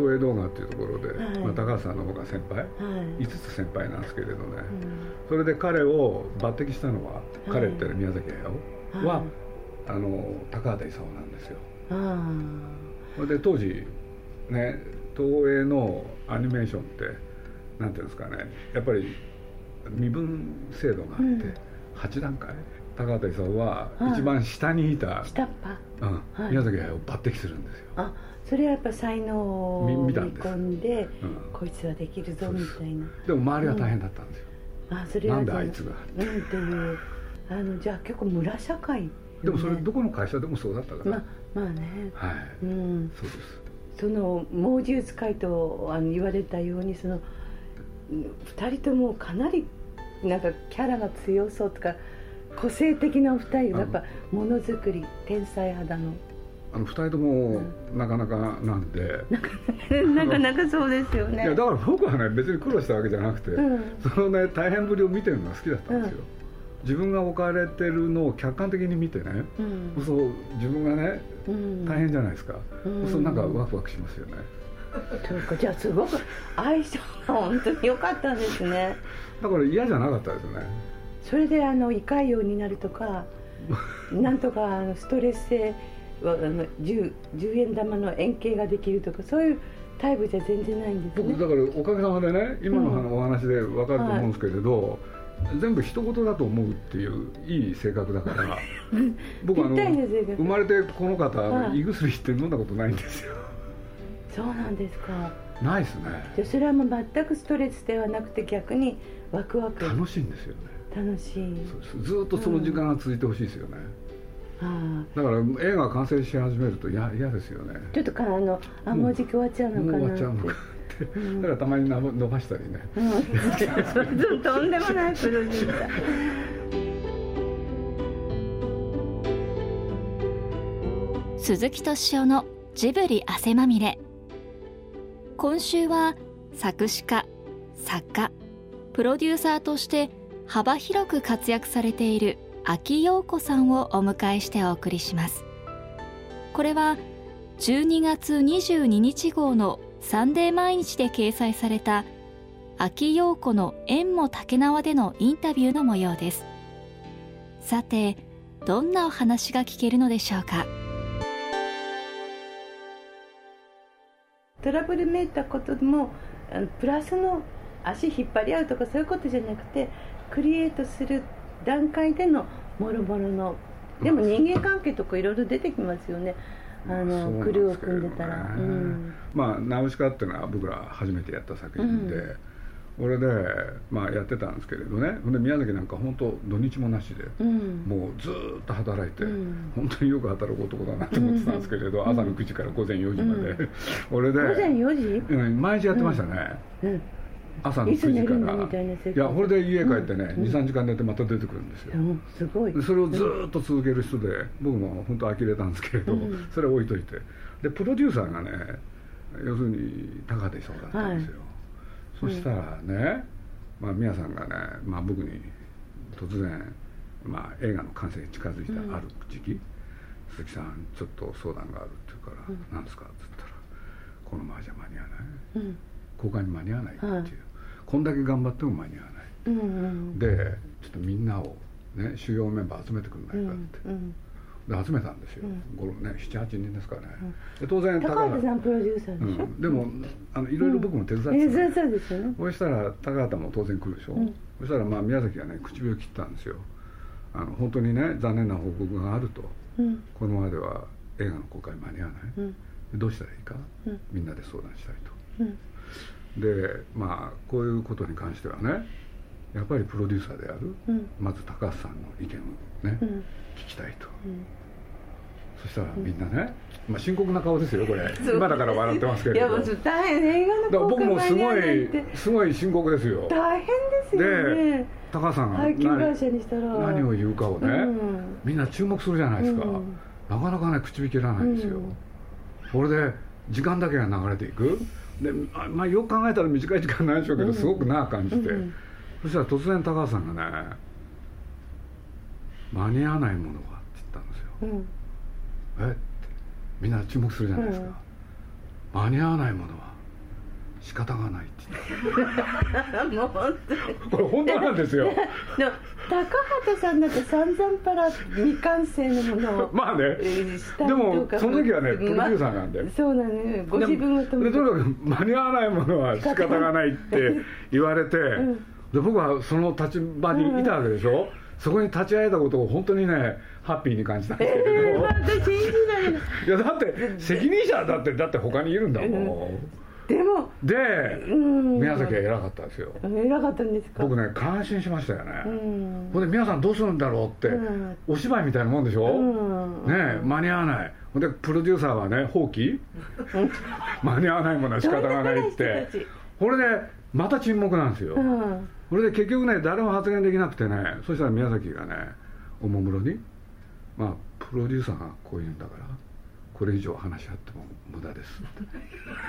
東映動画っていうところで、はい。まあ、高橋さんの方が先輩？はい。5つ先輩なんですけれどね、うん。それで彼を抜擢したのは、い。彼ってね宮崎駿？は、はいあの高畑勲なんですよ。あそれで当時ね東映のアニメーションってなんていうんですかねやっぱり身分制度があって、うん。8段階？高畑勲ははい一番下にいた、あ下っ端。うん。はい。宮崎駿を抜擢するんですよ、あそれはやっぱ才能を見込んでうん。こいつはできるぞみたいな。でも周りは大変だったんですよ、あそれはなんであいつが。うんっていう。あのじゃあ結構村社会でもそれどこの会社でもそうだったから、まあまあね。はい、うん。そうです。その猛獣使いとあの言われたようにその2人ともかなりなんかキャラが強そうとか個性的なお二人やっぱものづくり天才肌の。あの2人ともなかなかなんで、なかなかそうですよね。いやだから僕はね別に苦労したわけじゃなくて、うん。そのね大変ぶりを見てるのが好きだったんですよ、自分が置かれてるのを客観的に見てね、うん。そう自分がねうん。大変じゃないですか、うん。そうなんかワクワクしますよね。そうかじゃあすごく相性が本当に良かったんですね。だから嫌じゃなかったですねそれであの胃潰瘍になるとか なんとかあのストレス性はあの 10, 10円玉の円形ができるとかそういうタイプじゃ全然ないんですね。だからおかげさまでね今のうんお話で分かると思うんですけれど、全部人事だと思うっていういい性格だから 僕あの生まれてこの方、はい。胃薬って飲んだことないんですよ。そうなんですか。ないですね。じゃあそれはもう全くストレスではなくて逆にワクワク。楽しいんですよね楽しい。ずーっとその時間が続いてほしいですよね、あだから映画完成し始めると嫌嫌ですよね。あちょっとかあのあもうじき終わっちゃうのもうかな終わっちゃうのか。って、だからたまにな伸ばしたりね。うん、とんでもないプロデューサー。鈴木敏夫のジブリ汗まみれ。今週は作詞家作家プロデューサーとして幅広く活躍されている秋陽子さんをお迎えしてお送りします。これは12月22日号のサンデー毎日で掲載された秋陽子の縁も竹縄でのインタビューの模様です。さてどんなお話が聞けるのでしょうか？トラブルめいたこともプラスの足引っ張り合うとかそういうことじゃなくてクリエイトする段階でのもろもろのでも人間関係とかいろいろ出てきますよね。あのクルーを組んでたら、ねうん。まあ「ナウシカ」っていうのは僕ら初めてやった作品で、俺で、まあ、やってたんですけれどね。ほんで宮崎なんか本当土日もなしで、うん。もうずーっと働いて、うん。本当によく働く男だなと思ってたんですけれど、朝の9時から午前4時まで、うん。俺で午前4時、うん毎日やってましたね、うん朝の9いつ寝時から。いやこれで家帰ってね、うん。23時間寝てまた出てくるんですよ、うんすごい。でそれをずーっと続ける人で僕も本当呆れたんですけれど、うん。それ置いといて。でプロデューサーがね要するに高畑勲だったんですよ、そしたらね、まあ、宮さんがね、まあ、僕に突然、まあ、映画の完成に近づいたある時期、鈴木さんちょっと相談があるって言うから「何ですか?」って言ったら「このままじゃ間に合わないうん公開に間に合わない」っていう、はいこんだけ頑張っても間に合わない。うんうん。でちょっとみんなを、ね、主要メンバー集めてくんないかって、うんで集めたんですよ、うん。五ね、78人ですからね、で当然高畑さんプロデューサーでしょ、うん、でもあのいろいろ僕も手伝ってた、うそうですよね。そしたら高畑も当然来るでしょ、うん。そしたらまあ宮崎がね唇を切ったんですよ。あの本当にね残念な報告があると。うん。このままでは映画の公開間に合わない、どうしたらいいか、うん。みんなで相談したいと。うんでまあこういうことに関してはねやっぱりプロデューサーである、うん。まず高橋さんの意見をね、うん。聞きたいと。うん。そしたらみんなね、まあ、深刻な顔ですよこれ。今だから笑ってますけど。だかやもう大変映画らの僕もすごいすごい深刻ですよ。大変ですよね。高橋さんが何何を言うかをね、うん。みんな注目するじゃないですか、うん。なかなかね口引けらないんですよ、うん。これで時間だけが流れていくで、あまあ、よく考えたら短い時間なんでしょうけど、うん。すごく長く感じて、うんそしたら突然高橋さんがね「間に合わないものが」って言ったんですよ。うん。え？って。みんな注目するじゃないですか、間に合わないものは？仕方がないって もう本当に。これ本当なんですよ。でも高畑さんだって散々パラ未完成のものを まあね。でもその時はねプロデューサーなんで、まそうなのよ。ご自分を止めて。でとにかく間に合わないものは仕方がないって言われて、ん。で僕はその立場にいたわけでしょ、そこに立ち会えたことを本当にねハッピーに感じたんですけれど、えー、私信じないいやだって責任者だってだって他にいるんだもん、でもで、うん。宮崎は偉かったですよ。偉かったんですか？僕ね感心しましたよね、うん。ほんで皆さんどうするんだろうって、うん。お芝居みたいなもんでしょ、うん。ねえ間に合わない。ほんでプロデューサーはね放棄？間に合わないものは仕方がないって。これでまた沈黙なんですよ、うん。これで結局ね誰も発言できなくてねそしたら宮崎がねおもむろにまあプロデューサーがこう言うんだからこれ以上話し合っても無駄です。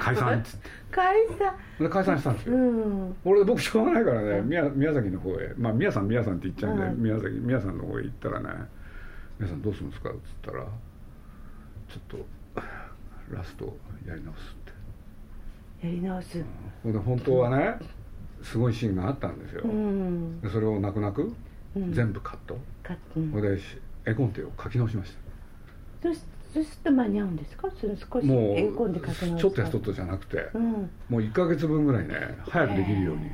解散っつって。解散。で解散したんですよ、うん。俺で僕しょうがないからね宮宮崎の方へ。まあ宮さん宮さんって言っちゃうんで、うん宮崎宮さんの方へ行ったらね「宮さんどうするんですか?」っつったら「ちょっとラストやり直す」って。やり直す。ほんで本当はねすごいシーンがあったんですよ、うん。でそれを泣く泣くうん。全部カット、かうん。ほんでし絵コンテを書き直しましそしそうすると間に合うんですか？それ少しちょっとやそっとじゃなくて、うん。もう1か月分ぐらいね早くできるように、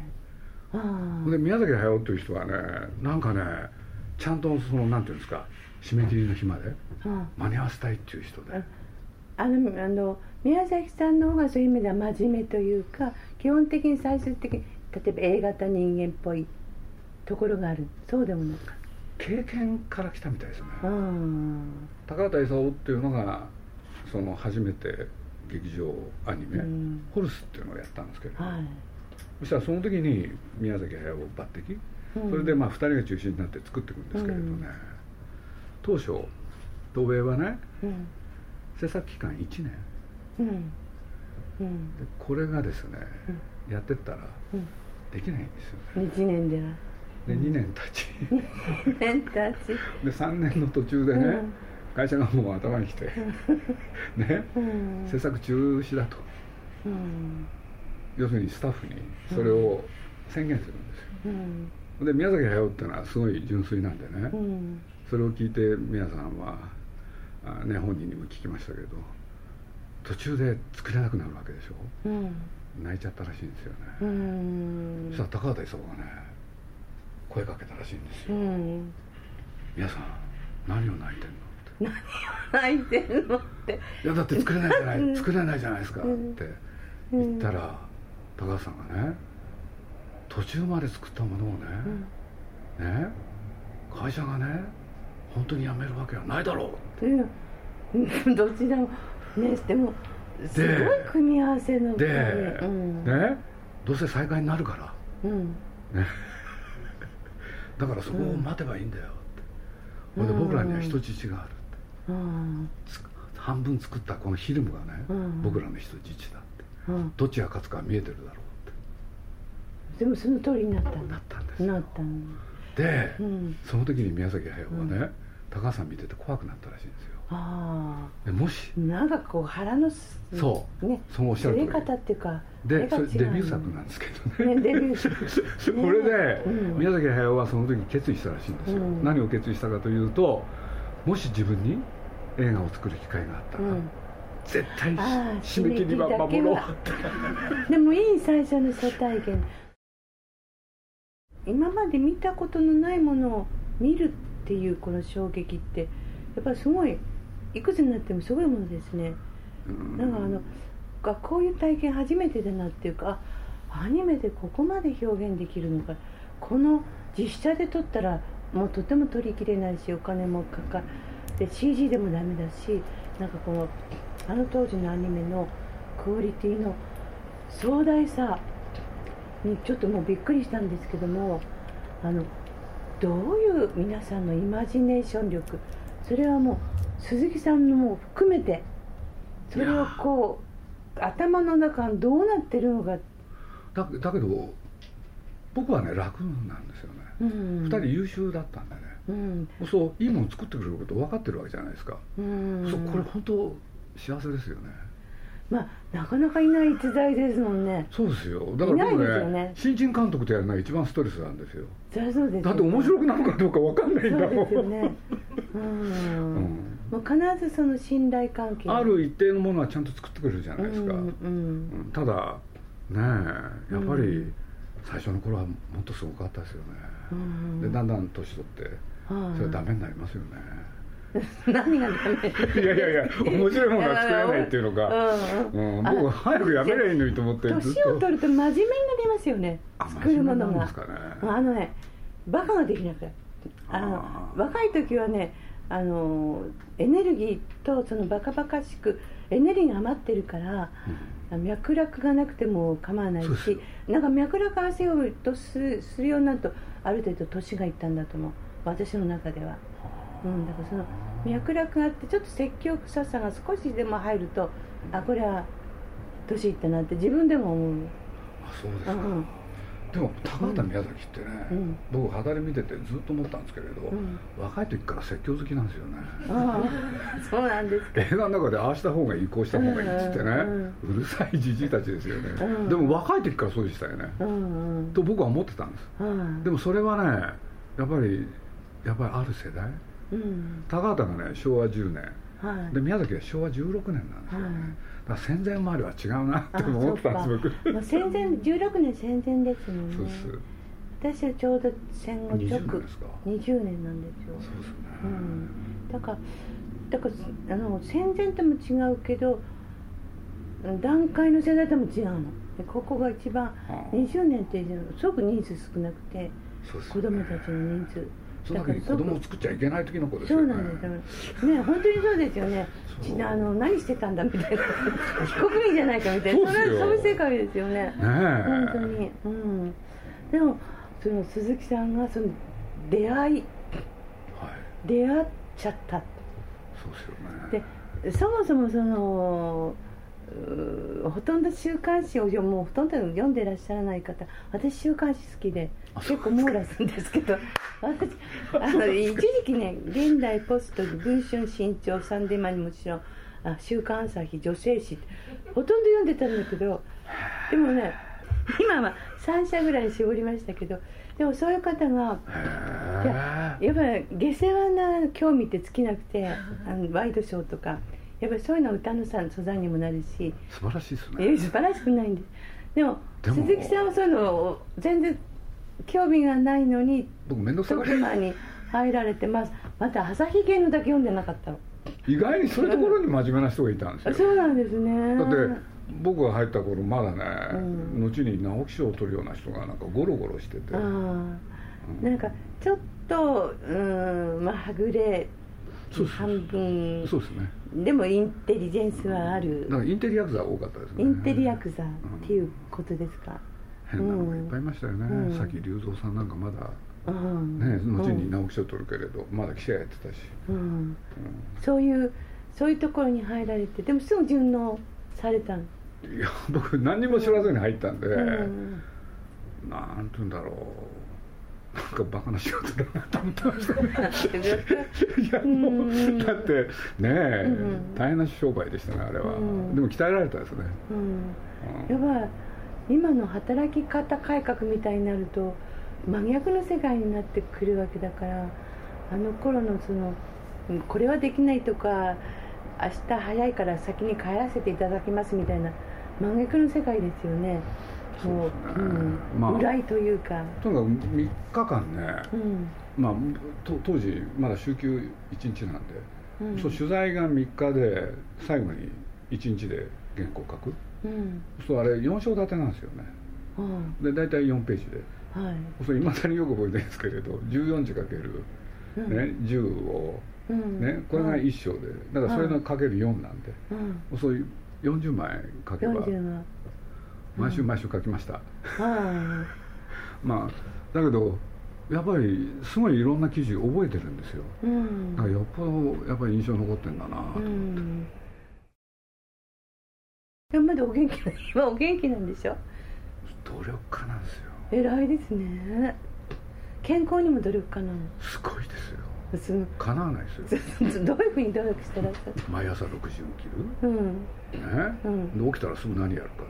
あほんで宮崎駿っていう人はねなんかねちゃんとそのなんていうんですか締め切りの日まで間に合わせたいっていう人で、あのあの宮崎さんの方がそういう意味では真面目というか基本的に最終的に例えば A 型人間っぽいところがある。そうでもない。経験から来たみたいですね、あ高畑勲っていうのがその初めて劇場アニメ、うん。ホルスっていうのをやったんですけれど、あはい。そしたらその時に宮崎駿を抜擢、うん。それでまあ2人が中心になって作っていくんですけれどね、うん。当初東映はねうん。制作期間1年。でこれがですね、やってったらうん。できないんですよね。1年では。で2年経ち。年たち。で3年の途中でね、うん会社がもう頭にきて ねうん。制作中止だと。うん。要するにスタッフにそれを宣言するんですよ。うん。で宮崎駿ってのはすごい純粋なんでね、うん。それを聞いて皆さんはあ、ね、本人にも聞きましたけど途中で作れなくなるわけでしょ。うん。泣いちゃったらしいんですよね、うん。そしたら高畑勲がね声かけたらしいんですよ。うん「皆さん何を泣いてんの?」って泣いてるのって「いやだって作れないじゃなうん。い作れないじゃないですか」っうん。て言ったら高畑さんがね途中まで作ったものをね、ね会社がね本当に辞めるわけはないだろううん、どちらもねでもすごい組み合わせので、うん。ねどうせ再開になるから。うん。だからそこを待てばいいんだよって、ほんで僕らには人質がある。ってうん。つ半分作ったこのフィルムがね、うん。僕らの人質だって。うん。どっちが勝つか見えてるだろうでもその通りになったなったんですよ。なったの。で、うん。その時に宮崎駿はね、高橋さん見てて怖くなったらしいんですよ。あでもしあなんかこう腹のすそうねそのおっしゃる方っていうかでそれデビュー作作なんですけどね。ねデビュー。作これで、うん。宮崎駿はその時決意したらしいんですよ、うん。何を決意したかというともし自分に映画を作る機会があったら、うん。絶対締め切りは守ろうでもいい最初の初体験。今まで見たことのないものを見るっていうこの衝撃ってやっぱりすごいいくつになってもすごいものですね。うん。なんかあのがこういう体験初めてだなっていうかあアニメでここまで表現できるのか。この実写で撮ったらもうとても取りきれないしお金もかかって CG でもダメだしなんかこのあの当時のアニメのクオリティの壮大さにちょっともうびっくりしたんですけどもあのどういう皆さんのイマジネーション力それはもう鈴木さんのも含めてそれをこう頭の中どうなってるのか、だだけど僕はね楽なんですよね、うん、二人優秀だったんでね。うん。そういいもの作ってくれること分かってるわけじゃないですか、うん。そうこれ本当幸せですよね。まあなかなかいない逸材ですもんね。そうですよ。だから僕ねね。新人監督とやるのが一番ストレスなんですよ。そりゃそうです、ね、だって面白くなるかどうか分かんないんだもん。そうですよね。うん、うん、もう必ずその信頼関係。ある一定のものはちゃんと作ってくれるじゃないですか、うんうん、ただねえやっぱり最初の頃はもっとすごかったですよね、うん、でだんだん年取ってそれはダメになりますよね、何がダメ？いやいやいや面白いものは作れないっていうのが、うんうん、僕早くやめりゃいいのにと思って年を取ると真面目になりますよね。作るものが、ね、あのねバカができなくて。あの若い時はねあのエネルギーとそのバカバカしくエネルギーが余ってるから、うん、脈絡がなくても構わないしなんか脈絡合わせようとするするようになるとある程度年がいったんだと思う。私の中では、うん、だからその脈絡があってちょっと説教臭さが少しでも入るとあこれは年いったなって自分でも思う。あそうですか、うんでも高畑宮崎ってね、うん、僕肌で見ててずっと思ったんですけれど、うん、若い時から説教好きなんですよね。ああそうなんですか。映画の中でああした方がいいこうした方がいいっつってね、うん、うるさいじじいたちですよね、でも若い時からそうでしたよね、と僕は思ってたんです、でもそれはねやっぱりやっぱりある世代、高畑がね昭和10年、はい、で宮崎は昭和16年なんですよね、はい。だ戦前生まれは違うなって思ってたんです僕。もう戦前16年戦前ですもんね。そうです。私はちょうど戦後直20年ですか。20年なんですよ。そうですね、うん、だからだからあの戦前とも違うけど段階の世代とも違うの。でここが一番20年ってすごく人数少なくて、ね、子供たちの人数その時に子供を作っちゃいけない時の子ですよね。そうなんですよ。ね、本当にそうですよね。あの何してたんだみたいな、被告人じゃないかみたいな、それはそういう世界ですよね。ね本当に。うん。でもその鈴木さんがその出会い、はい、出会っちゃった。そうですよね。で、そもそもその。ほとんど週刊誌をもうほとんど読んでらっしゃらない方私週刊誌好きで結構網羅するんですけど 私あの一時期ね現代ポスト文春新潮サンデーマンにもちろんあ週刊朝日女性誌ほとんど読んでたんだけどでもね今は3社ぐらい絞りましたけどでもそういう方がややっぱり下世話な興味って尽きなくてあのワイドショーとか。やっぱりそういうの歌のさ素材にもなるし。素晴らしいですね。え素晴らしくないんで。すでも鈴木さんはそういうのを全然興味がないのに僕面倒くさがり。マに入られてます。また朝日芸能だけ読んでなかったの。意外にそういうところに真面目な人がいたんですよ。そうなんですね。だって僕が入った頃まだね、うん、後に直木賞を取るような人がなんかゴロゴロしてて、うん、なんかちょっとうんまあはぐれ半分。そうですね。でもインテリジェンスはある。なんかインテリヤクザ多かったですね。インテリヤクザっていうことですか、変なのがいっぱいいましたよね、うん、さっき龍造さんなんかまだ、うん、ね後に直木賞取るけれど、まだ記者やってたし、うん。そういうそういうところに入られてでもすぐ順応されたん？いや僕何にも知らずに入ったんで、なんて言うんだろうなんかバカな仕事だなと思ってました。ねいやもうだってねえ、うん、大変な商売でしたねあれは、うん、でも鍛えられたですね、うん、やっぱ今の働き方改革みたいになると真逆の世界になってくるわけだからあの頃のそのこれはできないとか明日早いから先に帰らせていただきますみたいな真逆の世界ですよねもう、うん。まあ、裏いというか。とにかく3日間ね、うん、まあ、当時まだ週休1日なんで、うん、そう取材が3日で最後に1日で原稿書く、うん、そうあれ4章立てなんですよね、で大体4ページで、はい、それいまだによく覚えてるんですけれど14時かける、ね、10を、ね、これが1章で。だからそれのかける4なんで、そういう40枚書けば毎週毎週書きました、まあだけどやっぱりすごいいろんな記事覚えてるんですよ、うん、だからよっぽどやっぱり印象残ってんだなと思って、うん。まだお元気今お元気なんでしょ？努力家なんですよ。偉いですね。健康にも努力家なの？すごいですよ。かなわないですよ。どういうふうに努力してらっしゃる？毎朝6時起きる、うん。ね？うん、で起きたらすぐ何やるか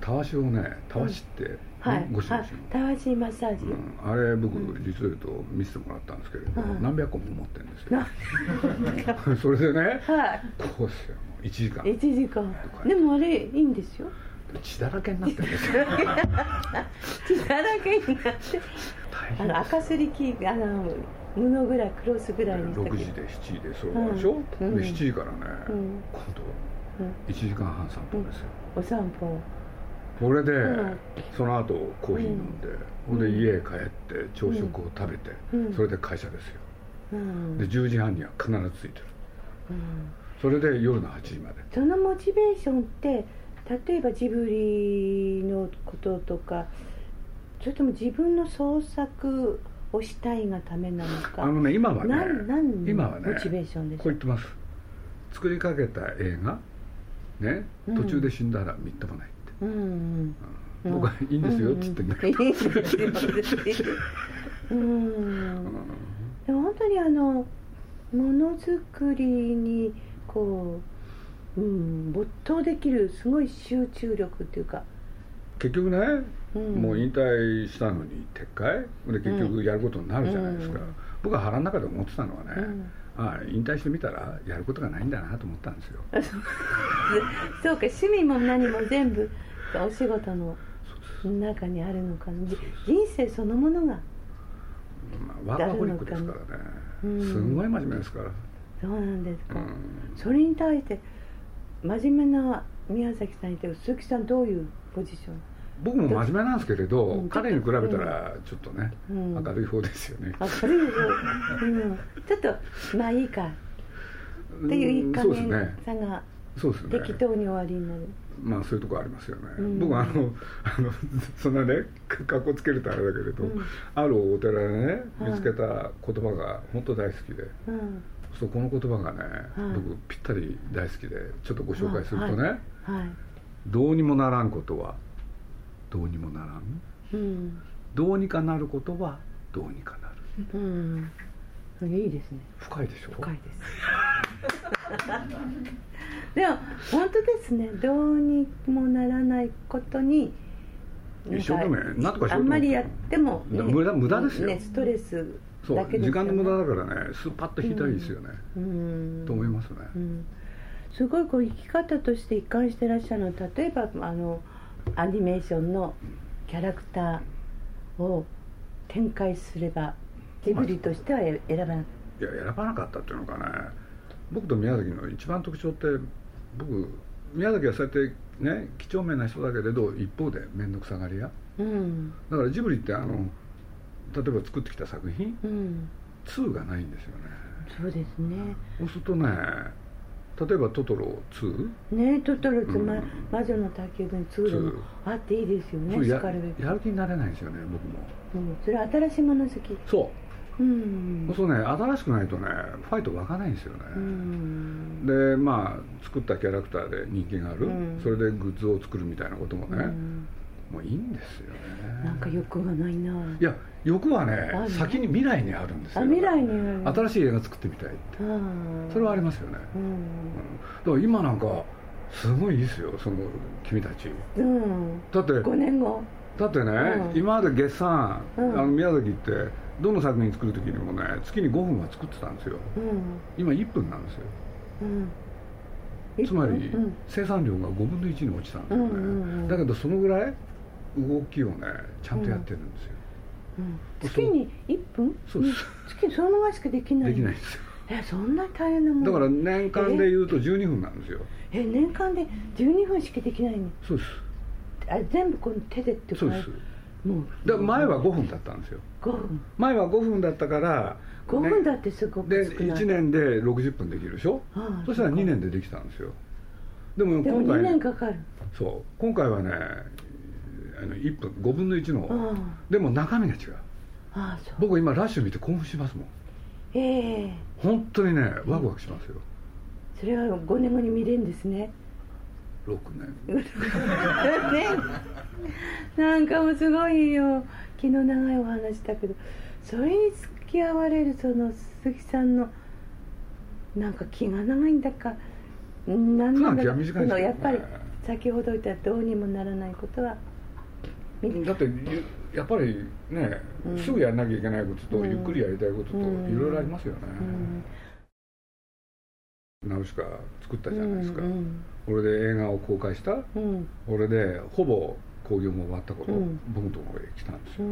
たわしをねたわしって、うんはい、ご主人たわしマッサージ、うん、あれ僕、実を言うと見せてもらったんですけれど、何百個も持ってるんですよ。それでね、はい、こうですよ。1時間。1時間。でもあれいいんですよ。血だらけになってるんですよ。血だらけになって。あの赤すりきあの布ぐらいクロスぐらいに6時で7時でそうでしょ、うん、で7時からね、うん、今度1時間半散歩ですよ、お散歩これで、その後コーヒー飲んで、ほ、んで家へ帰って朝食を食べて、それで会社ですよ、で10時半には必ず着いてる、それで夜の8時まで。そのモチベーションって例えばジブリのこととかそれとも自分の創作をしたいがためなのか。あのね今はね何今はねモチベーションですこう言ってます。作りかけた映画ね、途中で死んだらみっともないって、うんうん。うん、僕はいいんですよっつって。んだけど、うん、でも本当にあのものづくりにこう、うん、没頭できるすごい集中力っていうか。結局ね、うん、もう引退したのに撤回？で結局やることになるじゃないですか、うん、僕は腹の中で思ってたのはね、うん、ああ引退してみたらやることがないんだなと思ったんですよ。そう。か趣味も何も全部お仕事の中にあるのか人生そのものがまあ、ワーカホリックですからね、すごい真面目ですから。そうなんですか、それに対して真面目な宮崎さんいて鈴木さんどういうポジション？僕も真面目なんですけれど、うん、彼に比べたらちょっとね、うん、明るい方ですよね。明るい方、うん、ちょっとまあいいか。っていういい加減さがそうですね。適当に終わりになる。まあそういうとこありますよね、僕はあのあのそんなねかっこつけるとあれだけれど、あるお寺でね見つけた言葉が本当大好きで、そうこの言葉がね、僕ぴったり大好きでちょっとご紹介するとね、はい。どうにもならんことはどうにもならん、うん、どうにかなることはどうにかなる、うん、いいですね。深いでしょ？深いです。でも本当ですね。どうにもならないことに一生懸命なんとかあんまりやっても、ね、無駄無駄ですよ、ね、ストレスそう時間の無駄だからねスパッと引いたらいいですよね、うん、と思いますね、うん。すごいこう生き方として一貫してらっしゃるのは例えばあのアニメーションのキャラクターを展開すればジブリとしては選ばなかった。いや選ばなかったっていうのかね。僕と宮崎の一番特徴って僕宮崎はそうやってね几帳面な人だけれど一方で面倒くさがり屋、うん、だからジブリってあの例えば作ってきた作品、うん、2がないんですよね。そうですね。そうするとね例えばトトロ2ねトトロ2、うん、魔女の宅急便2でもあっていいですよねややる気になれないんですよね僕も、うん、それ新しいもの好き。そう。うん。そうね新しくないとねファイト湧かないんですよね、うん、でまあ作ったキャラクターで人気がある、うん、それでグッズを作るみたいなこともね、もういいんですよね。なんか欲がないな。いや欲はね先に未来にあるんですよ。未来に。新しい映画作ってみたいって。それはありますよね、うん、だから今なんかすごいいいですよその君たち、うん、だって5年後。だってね、うん、今まで月産、あの宮崎ってどの作品作る時にもね月に5分は作ってたんですよ、今1分なんですよ、つまり、生産量が5分の1に落ちたんですよね、だけどそのぐらい動きをねちゃんとやってるんですよ、うん、月に1分？そうです。月そのぐらいしかできない。できないですよ。えそんな大変なもんだから年間でいうと12分なんですよ。え年間で12分しかできないの？そうです。あ全部この手でってそうです。もう。で前は5分だったんですよ。5分。前は5分だったから5分だってすごく少ない。で1年で60分できるでしょ？ああそしたら2年でできたんですよ。でも今回2年かかる。そう。今回はねあの1分5分の1のでも中身が違う。あそう。僕今ラッシュ見て興奮しますもん。ええ。ー、本当にねワクワクしますよ、それは5年後に見れるんですね。6年。ねなんかもうすごいよ。気の長いお話だけど。それに付き合われるその鈴木さんのなんか気が長いんだか。何なんだか、ね、やっぱり先ほど言ったどうにもならないことはだってやっぱりね、うん、すぐやらなきゃいけないことと、うん、ゆっくりやりたいことと、いろいろありますよね、ナウシカ作ったじゃないですか、俺で映画を公開した、俺でほぼ興行も終わった頃、僕のところへ来たんですよ、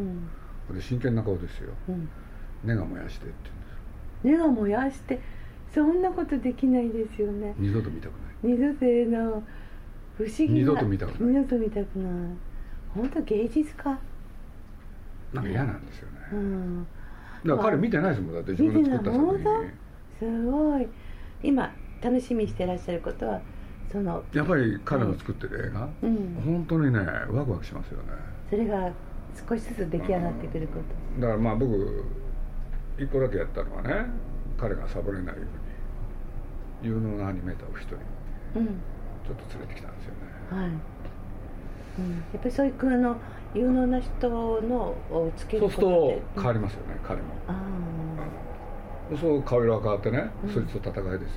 で真剣な顔ですよ、根が燃やしてって言うんです根が燃やしてそんなことできないですよね。二度と見たくない。二度との不思議な。二度と見たくない。二度と見たくない本当芸術家？なんか。嫌なんですよね、うん、だから彼見てないですもん。だって自分の作った作品。すごい。今楽しみにしてらっしゃることはその。やっぱり彼の作ってる映画、うん、本当にねワクワクしますよね。それが少しずつ出来上がってくること。だからまあ僕一個だけやったのはね彼がサボれないように有能なアニメーターを一人、うん、ちょっと連れてきたんですよね。はい、うん、やっぱりそういうの有能な人のをつけるそうすると変わりますよね、うん、彼も。ああそう顔色が変わってね、うん、そいつと戦いですよね、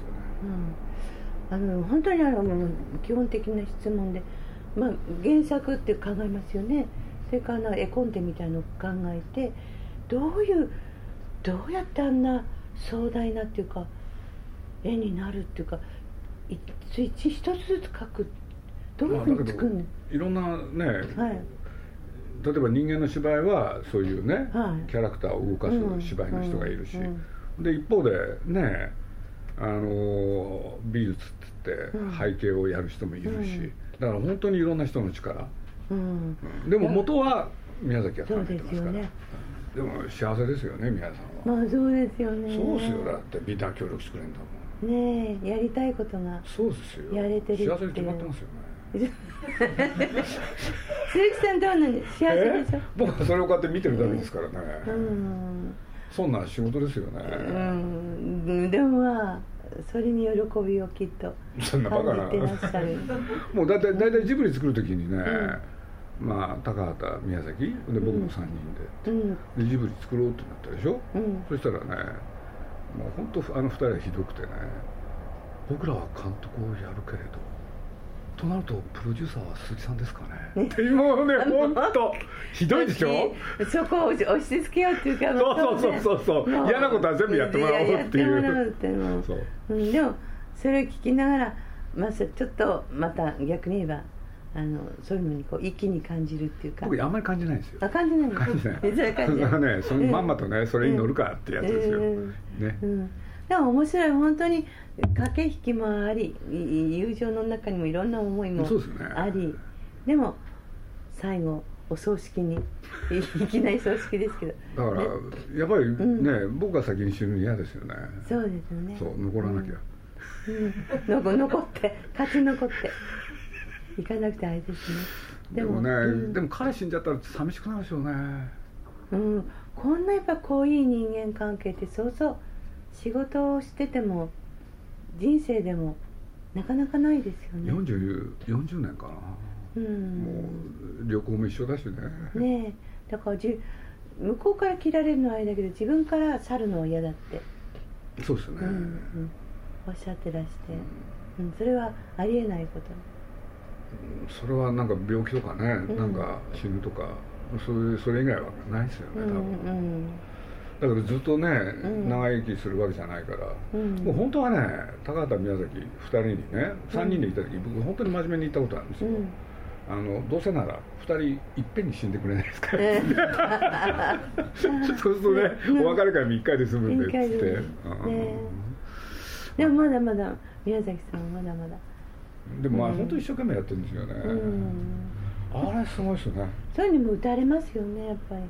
うん、あの本当にあの基本的な質問で、まあ、原作って考えますよね。それから絵コンテみたいのを考えてどういうどうやってあんな壮大なっていうか絵になるっていうか一一つずつ描くどういうふうに作るの？いろんなね、はい。例えば人間の芝居はそういうね、はい、キャラクターを動かす芝居の人がいるし、で一方でねあの美術ってって背景をやる人もいるし、だから本当にいろんな人の力、うん、でも元は宮崎が考えてますから。でも幸せですよね宮さんは。まあそうですよね。そうですよ。だってみんな協力してくれるんだもん。ねえやりたいことがそうですよ。やれてる幸せに決まってますよね鈴木さんどうなんです幸せでしょ？僕はそれをこうやって見てるだけですからね、うん、そんな仕事ですよね。うん。でもまあそれに喜びをきっとそんなバカな。もう大体大体ジブリ作る時にね、うん、まあ高畑宮崎。で僕も3人で,、うん、でジブリ作ろうってなったでしょ、うん、そしたらねもう本当あの2人はひどくてね僕らは監督をやるけれどとなるとプロデューサーは鈴木さんですかね。ってもうね本当ひどいでしょ？そこを押し付けようっていうかそうそうそうそう。嫌なことは全部やってもらおうっていう。そう、うん、でもそれを聞きながら、まあ、ちょっとまた逆に言えばあのそういうのにこう一気に感じるっていうか。僕あんまり感じないですよ。あ感じない感じない。感じない。ねそのまんまとねそれに乗るかってやつですよ、ね、うんでも面白い。本当に駆け引きもあり友情の中にもいろんな思いもありで,、ね、でも最後お葬式に。いきなり葬式ですけど。だから、ね、やっぱりね、うん、僕が先に死ぬの嫌ですよね。そうですよね。そう残らなきゃ、うん、残って勝ち残って。行かなくてあれですね。でもね、うん、でも彼死んじゃったら寂しくなるでしょうね。うん。こんなやっぱ濃い人間関係ってそうそう仕事をしてても人生でもなかなかないですよね。40, 40年かな。うん。もう旅行も一緒だしね。ねだからじ向こうから切られるのはあれだけど自分から去るのは嫌だって。そうですね、うんうん、おっしゃってらして、うん、うん、それはありえないこと。それはなんか病気とかね、うん、なんか死ぬとかそういうそれ以外はないですよね多分、うん。うんだからずっとね、うん、長生きするわけじゃないから、うん、もう本当はね高畑宮崎2人にね3人でいた時、僕本当に真面目に言ったことあるんですよ、あのどうせなら2人いっぺんに死んでくれないですか、えー、そうするとね、お別れ会3日で済むんでっつって、ね、でもまだまだ宮崎さんはまだまだ。でもまあ、本当に一生懸命やってるんですよね、あれすごいですよね。そういうのも打たれますよねやっぱり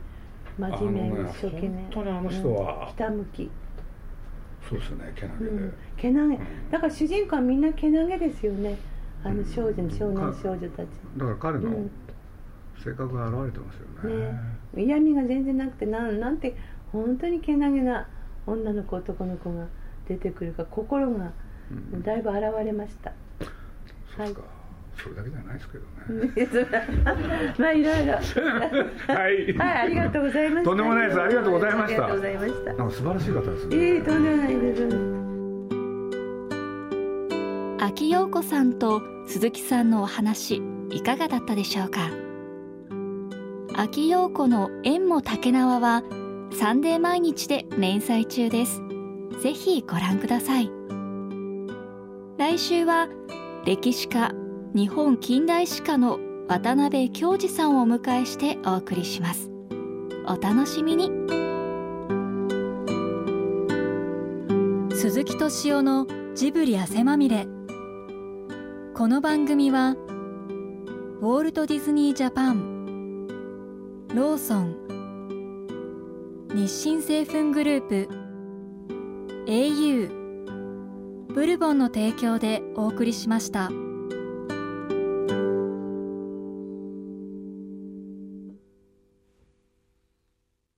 真面目、一生懸命。本当にあの人は、ひたむき。そうですねけなげで、けなげ。だから主人公はみんなけなげですよね。あの少女、少年少女たち。だから彼の性格が現れてますよね。ね。嫌味が全然なくてなんなんて本当にけなげな女の子男の子が出てくるか心がだいぶ現れました、はいそれだけじゃないですけどね。まあいろいろ。はい、はい、ありがとうございましたとんでもないです。ありがとうございました。ありがとうございました。なんか素晴らしい方ですね。ええとんでもないです秋陽子さんと鈴木さんのお話いかがだったでしょうか？秋陽子の縁も竹縄はサンデー毎日で連載中です。ぜひご覧ください。来週は歴史家日本近代史家の渡辺京二さんをお迎えしてお送りします。お楽しみに。鈴木敏夫のジブリ汗まみれ。この番組はウォールト・ディズニー・ジャパンローソン日清製粉グループ au ブルボンの提供でお送りしました。